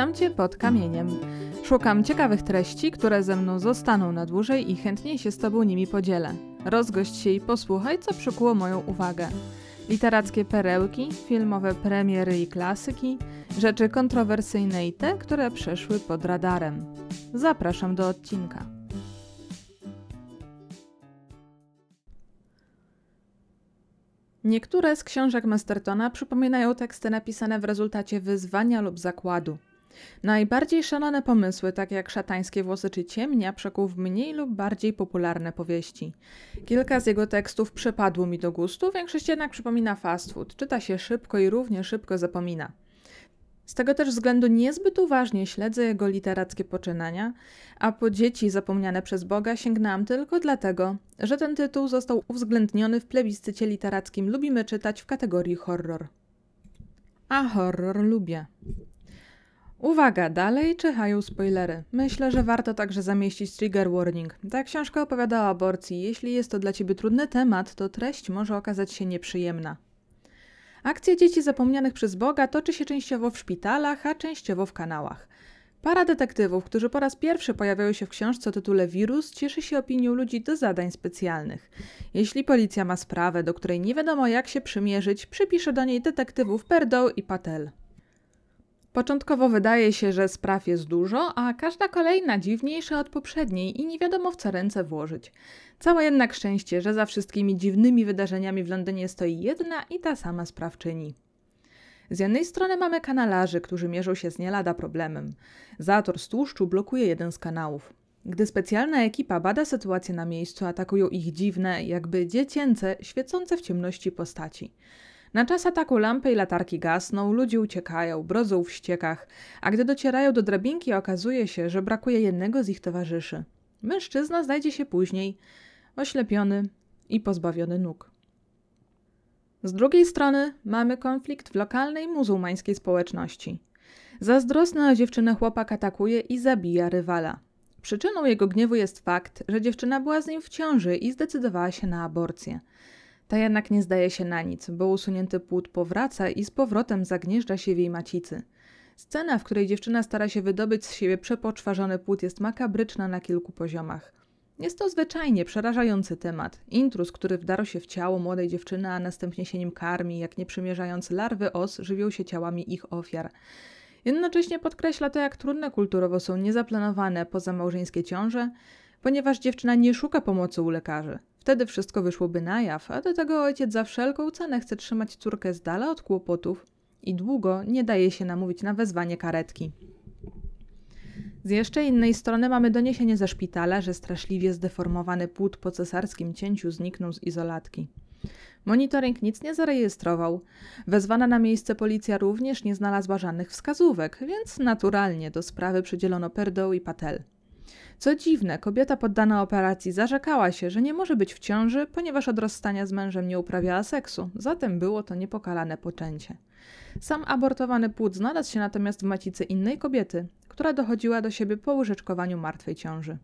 Witam Cię pod kamieniem. Szukam ciekawych treści, które ze mną zostaną na dłużej i chętnie się z Tobą nimi podzielę. Rozgość się i posłuchaj, co przykuło moją uwagę. Literackie perełki, filmowe premiery i klasyki, rzeczy kontrowersyjne i te, które przeszły pod radarem. Zapraszam do odcinka. Niektóre z książek Mastertona przypominają teksty napisane w rezultacie wyzwania lub zakładu. Najbardziej szalone pomysły, takie jak szatańskie włosy czy ciemnia, przekuł w mniej lub bardziej popularne powieści. Kilka z jego tekstów przypadło mi do gustu, większość jednak przypomina fast food. Czyta się szybko i równie szybko zapomina. Z tego też względu niezbyt uważnie śledzę jego literackie poczynania, a po dzieci zapomniane przez Boga sięgnęłam tylko dlatego, że ten tytuł został uwzględniony w plebiscycie literackim Lubimy czytać w kategorii horror. A horror lubię. Uwaga, dalej czyhają spoilery. Myślę, że warto także zamieścić trigger warning. Ta książka opowiada o aborcji. Jeśli jest to dla ciebie trudny temat, to treść może okazać się nieprzyjemna. Akcja dzieci zapomnianych przez Boga toczy się częściowo w szpitalach, a częściowo w kanałach. Para detektywów, którzy po raz pierwszy pojawiają się w książce o tytule Wirus, cieszy się opinią ludzi do zadań specjalnych. Jeśli policja ma sprawę, do której nie wiadomo jak się przymierzyć, przypisze do niej detektywów Perdow i Patel. Początkowo wydaje się, że spraw jest dużo, a każda kolejna dziwniejsza od poprzedniej i nie wiadomo w co ręce włożyć. Całe jednak szczęście, że za wszystkimi dziwnymi wydarzeniami w Londynie stoi jedna i ta sama sprawczyni. Z jednej strony mamy kanalarzy, którzy mierzą się z nie lada problemem. Zator z tłuszczu blokuje jeden z kanałów. Gdy specjalna ekipa bada sytuację na miejscu, atakują ich dziwne, jakby dziecięce, świecące w ciemności postaci. Na czas ataku lampy i latarki gasną, ludzie uciekają, brodzą w ściekach, a gdy docierają do drabinki, okazuje się, że brakuje jednego z ich towarzyszy. Mężczyzna znajdzie się później, oślepiony i pozbawiony nóg. Z drugiej strony mamy konflikt w lokalnej muzułmańskiej społeczności. Zazdrosny o dziewczynę chłopak atakuje i zabija rywala. Przyczyną jego gniewu jest fakt, że dziewczyna była z nim w ciąży i zdecydowała się na aborcję. Ta jednak nie zdaje się na nic, bo usunięty płód powraca i z powrotem zagnieżdża się w jej macicy. Scena, w której dziewczyna stara się wydobyć z siebie przepoczwarzony płód jest makabryczna na kilku poziomach. Jest to zwyczajnie przerażający temat. Intruz, który wdarł się w ciało młodej dziewczyny, a następnie się nim karmi, jak nie przymierzając larwy os, żywią się ciałami ich ofiar. Jednocześnie podkreśla to, jak trudne kulturowo są niezaplanowane pozamałżeńskie ciąże, ponieważ dziewczyna nie szuka pomocy u lekarzy. Wtedy wszystko wyszłoby na jaw, a do tego ojciec za wszelką cenę chce trzymać córkę z dala od kłopotów i długo nie daje się namówić na wezwanie karetki. Z jeszcze innej strony mamy doniesienie ze szpitala, że straszliwie zdeformowany płód po cesarskim cięciu zniknął z izolatki. Monitoring nic nie zarejestrował. Wezwana na miejsce policja również nie znalazła żadnych wskazówek, więc naturalnie do sprawy przydzielono Perdow i Patel. Co dziwne, kobieta poddana operacji zarzekała się, że nie może być w ciąży, ponieważ od rozstania z mężem nie uprawiała seksu, zatem było to niepokalane poczęcie. Sam abortowany płód znalazł się natomiast w macicy innej kobiety, która dochodziła do siebie po łyżeczkowaniu martwej ciąży.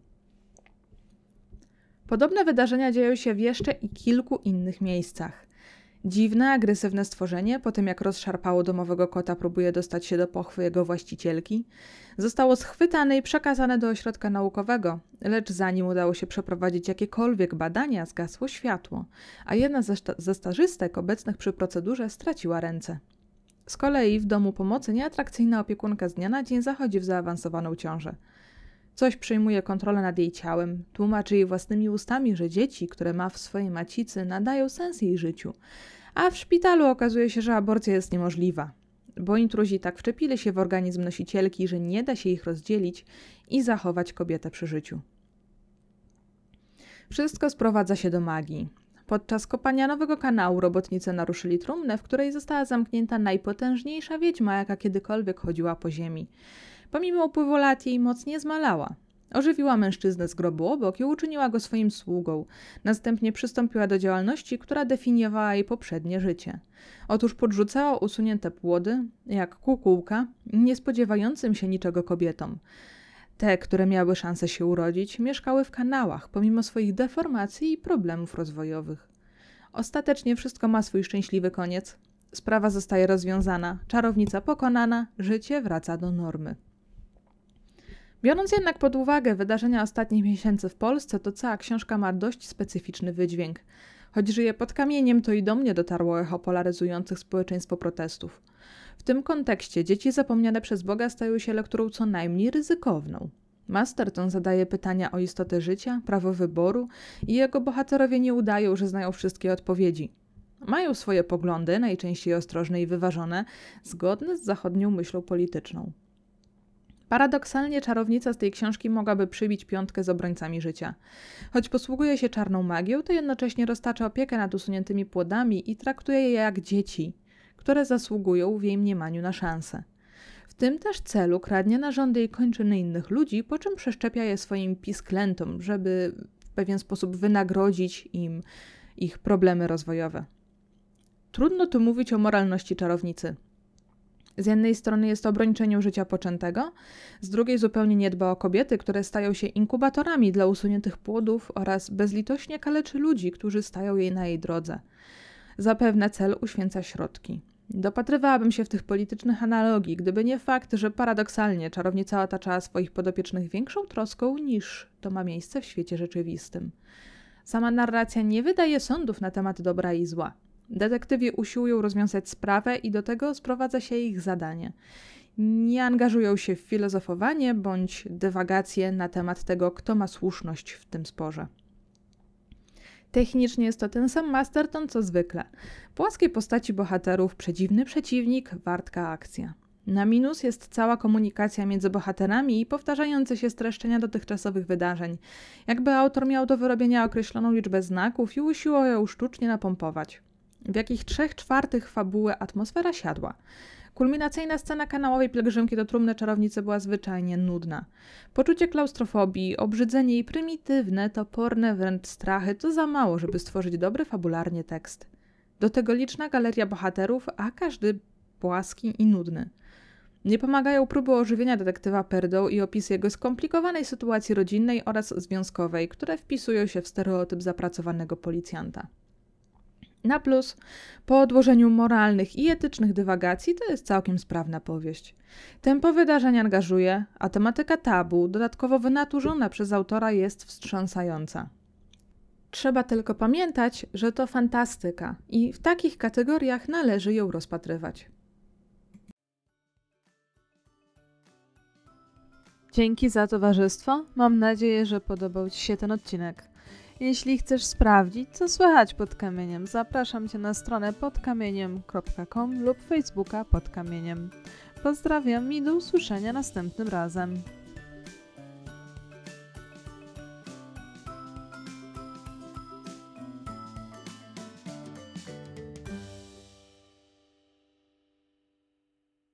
Podobne wydarzenia dzieją się w jeszcze i kilku innych miejscach. Dziwne, agresywne stworzenie, po tym jak rozszarpało domowego kota, próbuje dostać się do pochwy jego właścicielki. Zostało schwytane i przekazane do ośrodka naukowego, lecz zanim udało się przeprowadzić jakiekolwiek badania, zgasło światło, a jedna ze, ze stażystek obecnych przy procedurze straciła ręce. Z kolei w domu pomocy nieatrakcyjna opiekunka z dnia na dzień zachodzi w zaawansowaną ciążę. Coś przejmuje kontrolę nad jej ciałem, tłumaczy jej własnymi ustami, że dzieci, które ma w swojej macicy, nadają sens jej życiu, a w szpitalu okazuje się, że aborcja jest niemożliwa, bo intruzi tak wczepili się w organizm nosicielki, że nie da się ich rozdzielić i zachować kobietę przy życiu. Wszystko sprowadza się do magii. Podczas kopania nowego kanału robotnicy naruszyli trumnę, w której została zamknięta najpotężniejsza wiedźma, jaka kiedykolwiek chodziła po ziemi. Pomimo upływu lat jej moc nie zmalała. Ożywiła mężczyznę z grobu obok i uczyniła go swoim sługą. Następnie przystąpiła do działalności, która definiowała jej poprzednie życie. Otóż podrzucała usunięte płody, jak kukułka, nie spodziewającym się niczego kobietom. Te, które miały szansę się urodzić, mieszkały w kanałach, pomimo swoich deformacji i problemów rozwojowych. Ostatecznie wszystko ma swój szczęśliwy koniec. Sprawa zostaje rozwiązana, czarownica pokonana, życie wraca do normy. Biorąc jednak pod uwagę wydarzenia ostatnich miesięcy w Polsce, to cała książka ma dość specyficzny wydźwięk. Choć żyje pod kamieniem, to i do mnie dotarło echo polaryzujących społeczeństwo protestów. W tym kontekście dzieci zapomniane przez Boga stają się lekturą co najmniej ryzykowną. Masterton zadaje pytania o istotę życia, prawo wyboru i jego bohaterowie nie udają, że znają wszystkie odpowiedzi. Mają swoje poglądy, najczęściej ostrożne i wyważone, zgodne z zachodnią myślą polityczną. Paradoksalnie czarownica z tej książki mogłaby przybić piątkę z obrońcami życia. Choć posługuje się czarną magią, to jednocześnie roztacza opiekę nad usuniętymi płodami i traktuje je jak dzieci, które zasługują w jej mniemaniu na szansę. W tym też celu kradnie narządy i kończyny innych ludzi, po czym przeszczepia je swoim pisklentom, żeby w pewien sposób wynagrodzić im ich problemy rozwojowe. Trudno tu mówić o moralności czarownicy. Z jednej strony jest obrończeniem życia poczętego, z drugiej zupełnie nie dba o kobiety, które stają się inkubatorami dla usuniętych płodów oraz bezlitośnie kaleczy ludzi, którzy stają jej na jej drodze. Zapewne cel uświęca środki. Dopatrywałabym się w tych politycznych analogii, gdyby nie fakt, że paradoksalnie czarownica otaczała swoich podopiecznych większą troską niż to ma miejsce w świecie rzeczywistym. Sama narracja nie wydaje sądów na temat dobra i zła. Detektywi usiłują rozwiązać sprawę i do tego sprowadza się ich zadanie. Nie angażują się w filozofowanie bądź dywagacje na temat tego, kto ma słuszność w tym sporze. Technicznie jest to ten sam Masterton co zwykle. Płaskie postaci bohaterów, przedziwny przeciwnik, wartka akcja. Na minus jest cała komunikacja między bohaterami i powtarzające się streszczenia dotychczasowych wydarzeń. Jakby autor miał do wyrobienia określoną liczbę znaków i usiłował ją sztucznie napompować w jakich trzech czwartych fabuły atmosfera siadła. Kulminacyjna scena kanałowej pielgrzymki do trumny czarownicy była zwyczajnie nudna. Poczucie klaustrofobii, obrzydzenie i prymitywne, toporne wręcz strachy to za mało, żeby stworzyć dobry fabularnie tekst. Do tego liczna galeria bohaterów, a każdy płaski i nudny. Nie pomagają próby ożywienia detektywa Perdą i opis jego skomplikowanej sytuacji rodzinnej oraz związkowej, które wpisują się w stereotyp zapracowanego policjanta. Na plus, po odłożeniu moralnych i etycznych dywagacji, to jest całkiem sprawna powieść. Tempo wydarzeń angażuje, a tematyka tabu, dodatkowo wynaturzona przez autora, jest wstrząsająca. Trzeba tylko pamiętać, że to fantastyka i w takich kategoriach należy ją rozpatrywać. Dzięki za towarzystwo. Mam nadzieję, że podobał Ci się ten odcinek. Jeśli chcesz sprawdzić, co słychać pod kamieniem, zapraszam Cię na stronę podkamieniem.com lub Facebooka pod kamieniem. Pozdrawiam i do usłyszenia następnym razem.